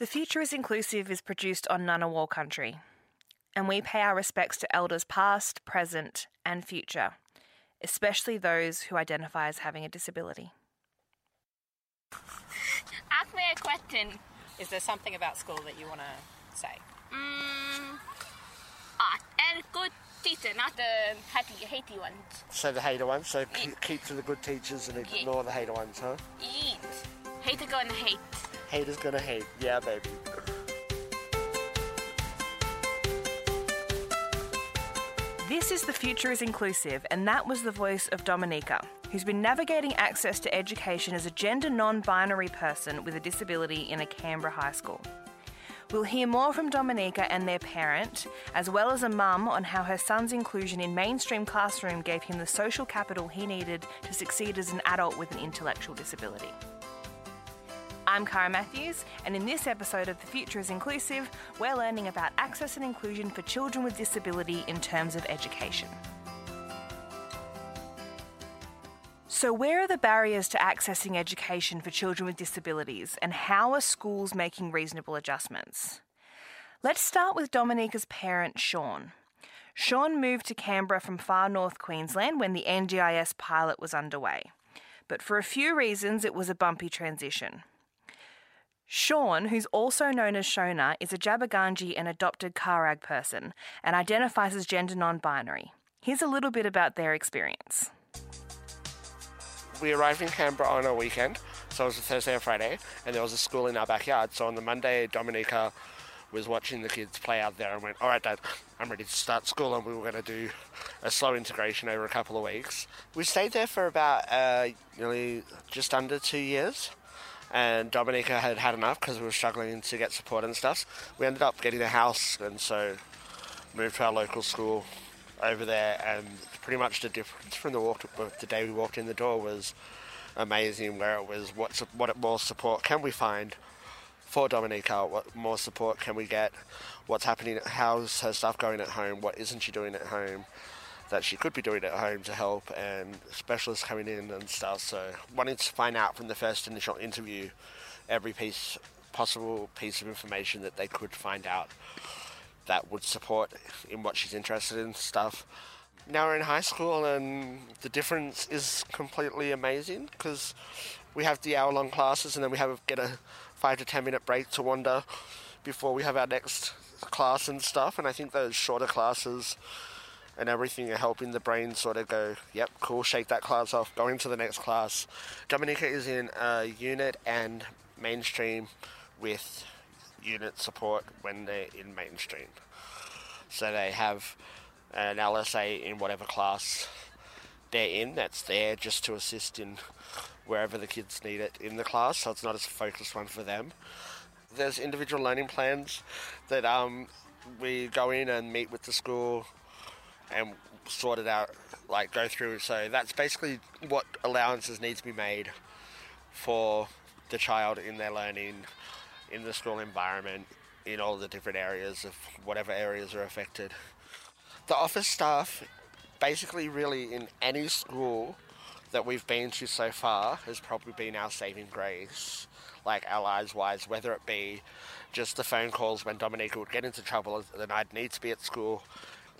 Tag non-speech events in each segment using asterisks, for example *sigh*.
The Future is Inclusive is produced on Ngunnawal country, and we pay our respects to elders past, present, and future, especially those who identify as having a disability. Ask me a question. Is there something about school that you want to say? Mm, ah, and good teacher, not the hatey, hatey ones. So the hater ones. So keep, keep to the good teachers and ignore the hater ones, huh? Eat. Hater gonna hate. Haters gonna hate. Yeah, baby. This is The Future is Inclusive, and that was the voice of Dominika, who's been navigating access to education as a gender non binary person with a disability in a Canberra high school. We'll hear more from Dominika and their parent, as well as a mum, on how her son's inclusion in mainstream classroom gave him the social capital he needed to succeed as an adult with an intellectual disability. I'm Cara Matthews, and in this episode of The Future is Inclusive, we're learning about access and inclusion for children with disability in terms of education. So, where are the barriers to accessing education for children with disabilities, and how are schools making reasonable adjustments? Let's start with Dominika's parent, Shawn. Shawn moved to Canberra from far north Queensland when the NDIS pilot was underway. But for a few reasons, it was a bumpy transition. Shawn, who's also known as Shona, is a Jabberganji and adopted Karag person and identifies as gender non binary. Here's a little bit about their experience. We arrived in Canberra on a weekend, so it was a Thursday and Friday, and there was a school in our backyard. So on the Monday, Dominika was watching the kids play out there and went, All right, Dad, I'm ready to start school, and we were going to do a slow integration over a couple of weeks. We stayed there for about uh, nearly just under two years and Dominika had had enough because we were struggling to get support and stuff. We ended up getting a house, and so moved to our local school over there. And pretty much the difference from the walk the day we walked in the door was amazing. Where it was what what more support can we find for Dominika? What more support can we get? What's happening? How's her stuff going at home? What isn't she doing at home? That she could be doing at home to help and specialists coming in and stuff. So wanting to find out from the first initial interview every piece possible piece of information that they could find out that would support in what she's interested in stuff. Now we're in high school and the difference is completely amazing because we have the hour long classes and then we have get a five to ten minute break to wander before we have our next class and stuff and I think those shorter classes and everything are helping the brain sort of go, yep, cool, shake that class off, going to the next class. Dominika is in a unit and mainstream with unit support when they're in mainstream. So they have an LSA in whatever class they're in that's there just to assist in wherever the kids need it in the class, so it's not a focused one for them. There's individual learning plans that um, we go in and meet with the school and sort it out, like go through. So that's basically what allowances need to be made for the child in their learning, in the school environment, in all the different areas of whatever areas are affected. The office staff, basically, really in any school that we've been to so far, has probably been our saving grace. Like allies wise, whether it be just the phone calls when Dominika would get into trouble and I'd need to be at school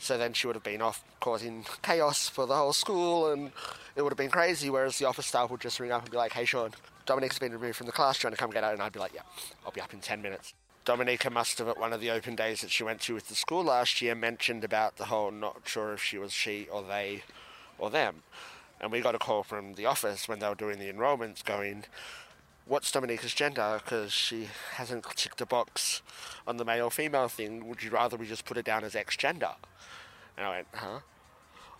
so then she would have been off causing chaos for the whole school and it would have been crazy. Whereas the office staff would just ring up and be like, hey, Shawn, Dominic's been removed from the class. Do you want to come get her? And I'd be like, yeah, I'll be up in 10 minutes. Dominika must have, at one of the open days that she went to with the school last year, mentioned about the whole not sure if she was she or they or them. And we got a call from the office when they were doing the enrolments going, what's Dominika's gender? Because she hasn't ticked a box on the male female thing. Would you rather we just put her down as X gender? And I went, huh?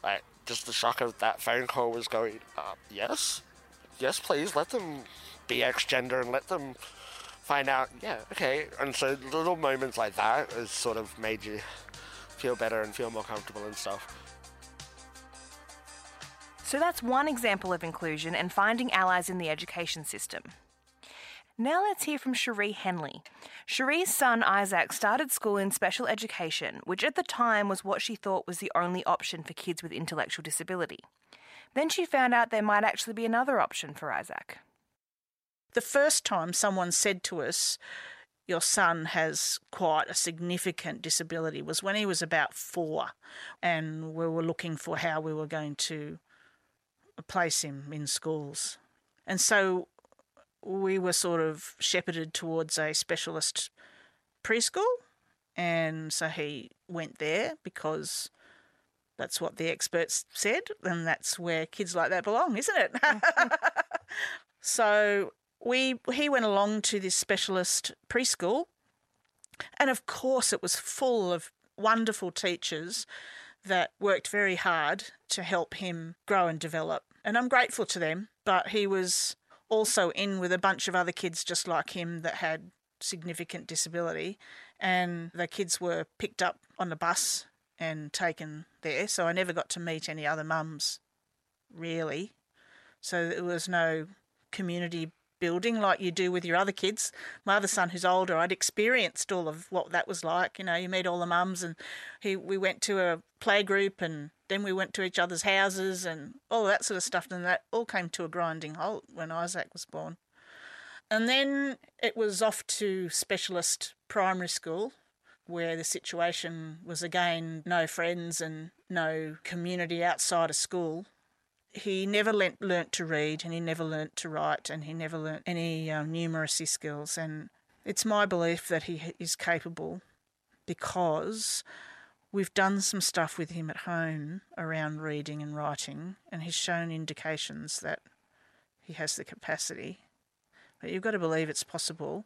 Like, just the shock of that phone call was going, uh, yes, yes, please, let them be X gender and let them find out, yeah, okay. And so little moments like that has sort of made you feel better and feel more comfortable and stuff. So that's one example of inclusion and finding allies in the education system. Now let's hear from Sheree Henley. Sheree's son Isaac started school in special education, which at the time was what she thought was the only option for kids with intellectual disability. Then she found out there might actually be another option for Isaac. The first time someone said to us, your son has quite a significant disability was when he was about four, and we were looking for how we were going to place him in schools. And so we were sort of shepherded towards a specialist preschool. And so he went there because that's what the experts said, and that's where kids like that belong, isn't it? *laughs* so we he went along to this specialist preschool, and of course it was full of wonderful teachers that worked very hard to help him grow and develop. And I'm grateful to them, but he was also in with a bunch of other kids just like him that had significant disability and the kids were picked up on the bus and taken there so I never got to meet any other mums really so there was no community building like you do with your other kids. My other son, who's older, I'd experienced all of what that was like. You know, you meet all the mums, and he we went to a play group, and then we went to each other's houses, and all that sort of stuff. And that all came to a grinding halt when Isaac was born. And then it was off to specialist primary school, where the situation was again no friends and no community outside of school he never learnt, to read and he never learnt to write and he never learnt any um, numeracy skills. And it's my belief that he is capable because we've done some stuff with him at home around reading and writing and he's shown indications that he has the capacity. But you've got to believe it's possible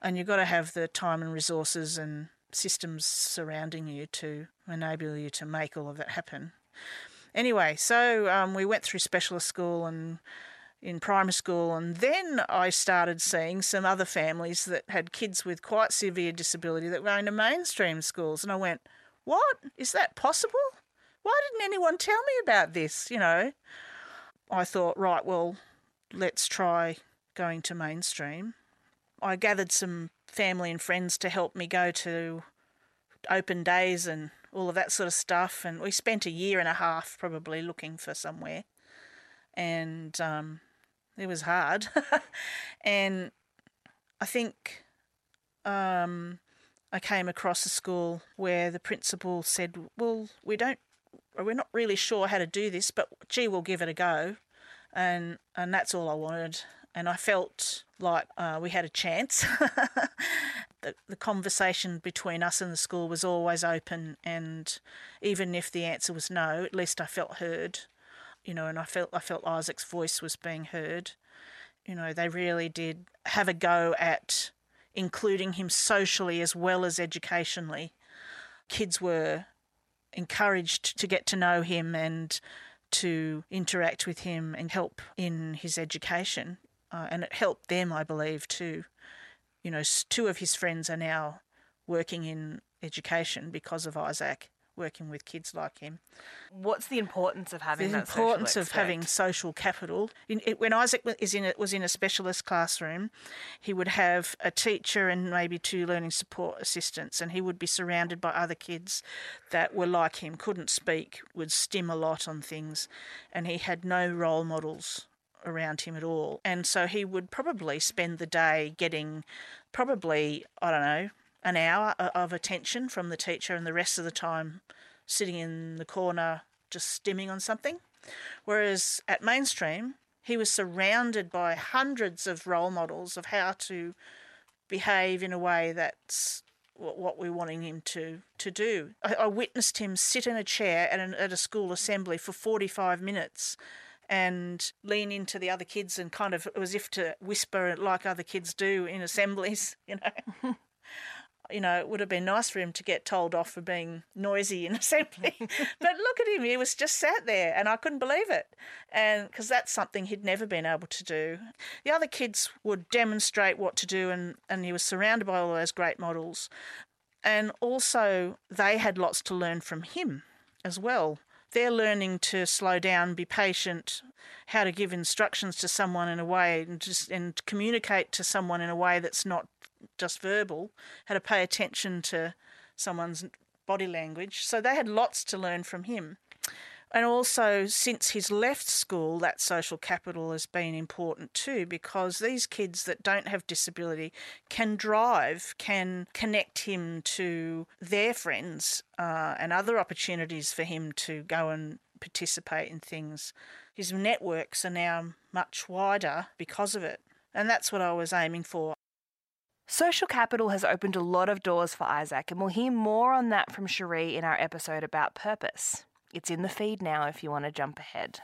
and you've got to have the time and resources and systems surrounding you to enable you to make all of that happen. Anyway, so um, we went through specialist school and in primary school, and then I started seeing some other families that had kids with quite severe disability that were to mainstream schools, and I went, "What is that possible? Why didn't anyone tell me about this?" You know, I thought, right, well, let's try going to mainstream. I gathered some family and friends to help me go to open days and all of that sort of stuff. And we spent a year and a half probably looking for somewhere, and um, it was hard. *laughs* and I think um, I came across a school where the principal said, "Well, we don't, we're not really sure how to do this, but gee, we'll give it a go." And and that's all I wanted. And I felt like uh, we had a chance. *laughs* the, the conversation between us and the school was always open, and even if the answer was no, at least I felt heard, you know, and I felt I felt Isaac's voice was being heard. You know, they really did have a go at including him socially as well as educationally. Kids were encouraged to get to know him and to interact with him and help in his education. Uh, and it helped them, I believe, too you know, two of his friends are now working in education because of Isaac working with kids like him. What's the importance of having the importance of having social capital? In, it, when Isaac was in a, was in a specialist classroom, he would have a teacher and maybe two learning support assistants, and he would be surrounded by other kids that were like him, couldn't speak, would stim a lot on things, and he had no role models around him at all. And so he would probably spend the day getting probably, I don't know, an hour uh, of attention from the teacher and the rest of the time sitting in the corner just stimming on something. Whereas at mainstream, he was surrounded by hundreds of role models of how to behave in a way that's what we're wanting him to, to do. I, I witnessed him sit in a chair at, an, at a school assembly for 45 minutes and lean into the other kids and kind of as if to whisper like other kids do in assemblies, *laughs* you know. You know, it would have been nice for him to get told off for being noisy in *laughs* assembly. but look at him, he was just sat there and I couldn't believe it. And because that's something he'd never been able to do. The other kids would demonstrate what to do and, and he was surrounded by all those great models. And also, they had lots to learn from him as well they're learning to slow down, be patient, how to give instructions to someone in a way and just and communicate to someone in a way that's not just verbal, how to pay attention to someone's body language. So they had lots to learn from him. And also, since he's left school, that social capital has been important too because these kids that don't have disability can drive, can connect him to their friends uh, and other opportunities for him to go and participate in things. His networks are now much wider because of it. And that's what I was aiming for. Social capital has opened a lot of doors for Isaac, and we'll hear more on that from Sheree in our episode about purpose. It's in the feed now if you want to jump ahead.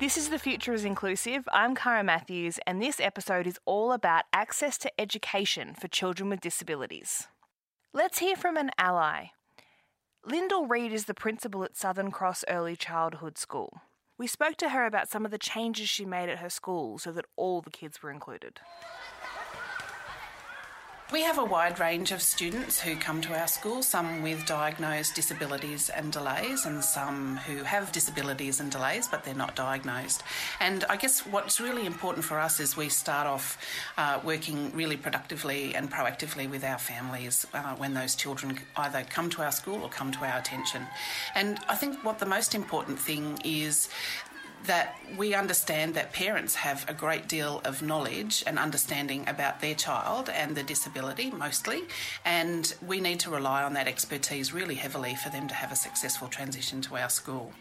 This is The Future is Inclusive. I'm Cara Matthews, and this episode is all about access to education for children with disabilities. Let's hear from an ally. Lyndall Read is the principal at Southern Cross Early Childhood School. We spoke to her about some of the changes she made at her school so that all the kids were included. We have a wide range of students who come to our school, some with diagnosed disabilities and delays, and some who have disabilities and delays but they're not diagnosed. And I guess what's really important for us is we start off uh, working really productively and proactively with our families uh, when those children either come to our school or come to our attention. And I think what the most important thing is that we understand that parents have a great deal of knowledge and understanding about their child and the disability mostly, and we need to rely on that expertise really heavily for them to have a successful transition to our school.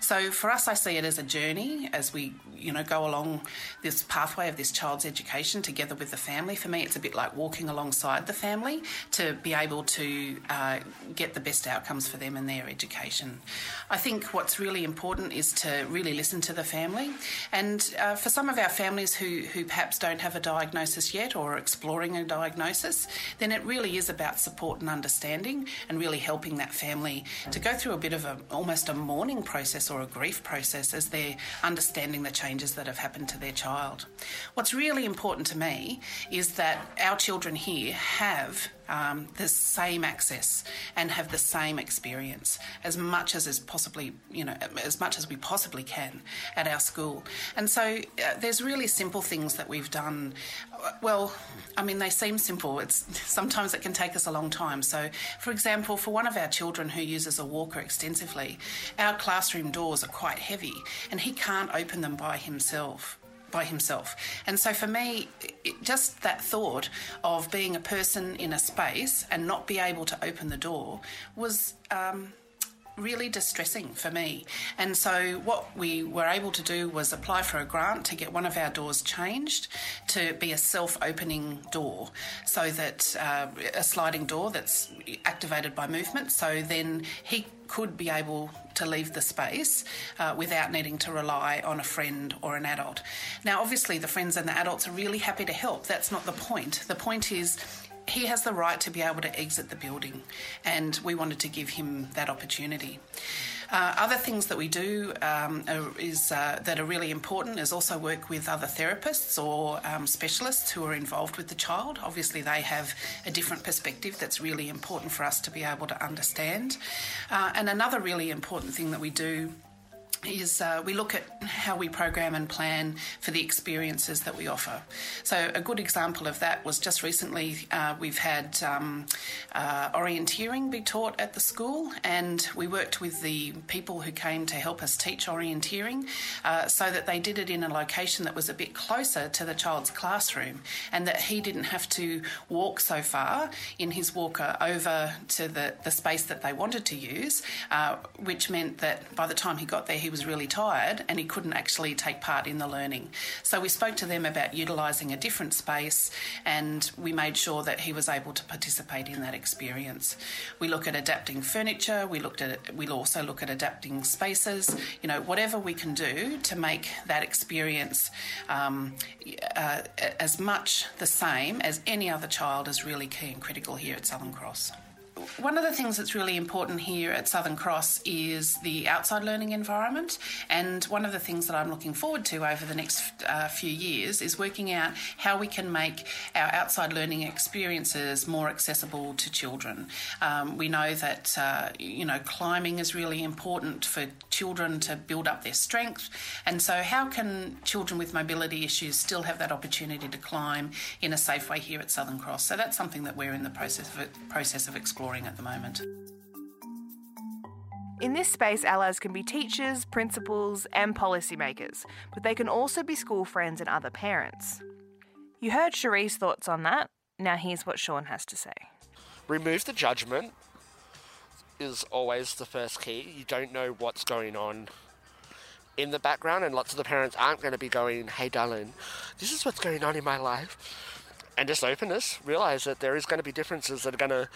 So for us, I see it as a journey as we, you know, go along this pathway of this child's education together with the family. For me, it's a bit like walking alongside the family to be able to uh, get the best outcomes for them in their education. I think what's really important is to really listen to the family, and uh, for some of our families who who perhaps don't have a diagnosis yet or are exploring a diagnosis, then it really is about support and understanding, and really helping that family to go through a bit of a almost a mourning process or a grief process as they're understanding the changes that have happened to their child. What's really important to me is that our children here have um, the same access and have the same experience as much as is possibly, you know, as much as we possibly can at our school. And so uh, there's really simple things that we've done. Well, I mean, they seem simple. It's *laughs* sometimes it can take us a long time. So, for example, for one of our children who uses a walker extensively, our classroom doors are quite heavy, and he can't open them by himself by himself. And so for me, it, just that thought of being a person in a space and not be able to open the door was. Um, really distressing for me. And so, what we were able to do was apply for a grant to get one of our doors changed to be a self opening door so that uh, a sliding door that's activated by movement. So then he could be able to leave the space uh, without needing to rely on a friend or an adult. Now, obviously, the friends and the adults are really happy to help. That's not the point. The point is he has the right to be able to exit the building, and we wanted to give him that opportunity. Uh, other things that we do um, are, is uh, that are really important is also work with other therapists or um, specialists who are involved with the child. Obviously, they have a different perspective that's really important for us to be able to understand. Uh, and another really important thing that we do is uh, we look at how we program and plan for the experiences that we offer. So, a good example of that was just recently uh, we've had um, uh, orienteering be taught at the school, and we worked with the people who came to help us teach orienteering uh, so that they did it in a location that was a bit closer to the child's classroom and that he didn't have to walk so far in his walker over to the, the space that they wanted to use, uh, which meant that by the time he got there, he he was really tired and he couldn't actually take part in the learning. So we spoke to them about utilising a different space and we made sure that he was able to participate in that experience. We look at adapting furniture, we looked at we'll also look at adapting spaces, you know, whatever we can do to make that experience um, uh, as much the same as any other child is really key and critical here at Southern Cross one of the things that's really important here at Southern Cross is the outside learning environment. And one of the things that I'm looking forward to over the next uh, few years is working out how we can make our outside learning experiences more accessible to children. Um, we know that, uh, you know, climbing is really important for children to build up their strength. And so, how can children with mobility issues still have that opportunity to climb in a safe way here at Southern Cross? So, that's something that we're in the process of, process of exploring at the moment. In this space, allies can be teachers, principals, and policymakers, but they can also be school friends and other parents. You heard Sheree's thoughts on that. Now, here's what Shawn has to say. Remove the judgment is always the first key. You don't know what's going on in the background, and lots of the parents aren't going to be going, Hey, darling, this is what's going on in my life. And just openness, realize that there is going to be differences that are going to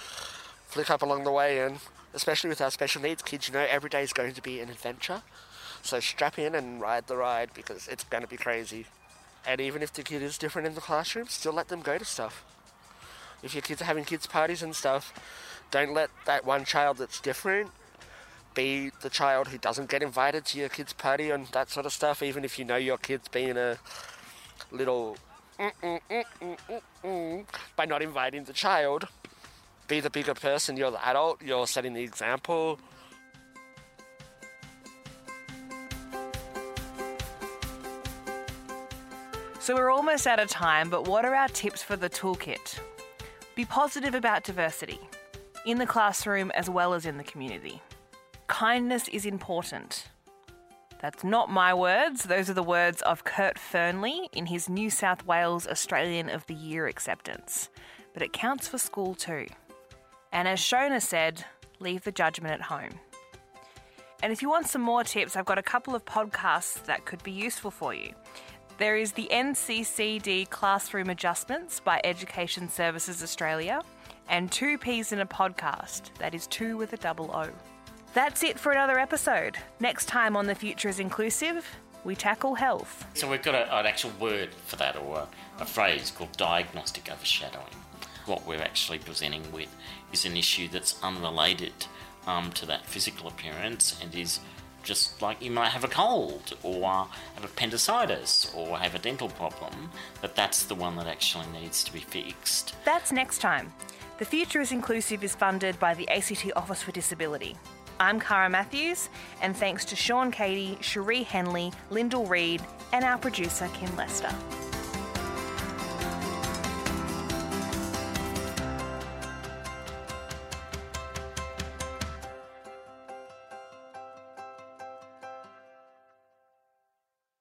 flick up along the way, and especially with our special needs kids, you know, every day is going to be an adventure. So strap in and ride the ride because it's going to be crazy. And even if the kid is different in the classroom, still let them go to stuff. If your kids are having kids' parties and stuff, don't let that one child that's different be the child who doesn't get invited to your kid's party and that sort of stuff, even if you know your kid's being a little mm, mm, mm, by not inviting the child. Be the bigger person, you're the adult, you're setting the example. So we're almost out of time, but what are our tips for the toolkit? Be positive about diversity, in the classroom as well as in the community. Kindness is important. That's not my words, those are the words of Kurt Fearnley in his New South Wales Australian of the Year acceptance. But it counts for school too. And as Shona said, leave the judgment at home. And if you want some more tips, I've got a couple of podcasts that could be useful for you. There is the NCCD Classroom Adjustments by Education Services Australia, and Two Peas in a Podcast, that is two with a double O. That's it for another episode. Next time on The Future is Inclusive, we tackle health. So we've got a, an actual word for that, or a, a phrase called diagnostic overshadowing. What we're actually presenting with is an issue that's unrelated um, to that physical appearance and is just like you might have a cold or have appendicitis or have a dental problem, but that's the one that actually needs to be fixed. That's next time. The Future is Inclusive is funded by the ACT Office for Disability. I'm Cara Matthews, and thanks to Shawn Cady, Sheree Henley, Lyndall Read, and our producer, Kim Lester.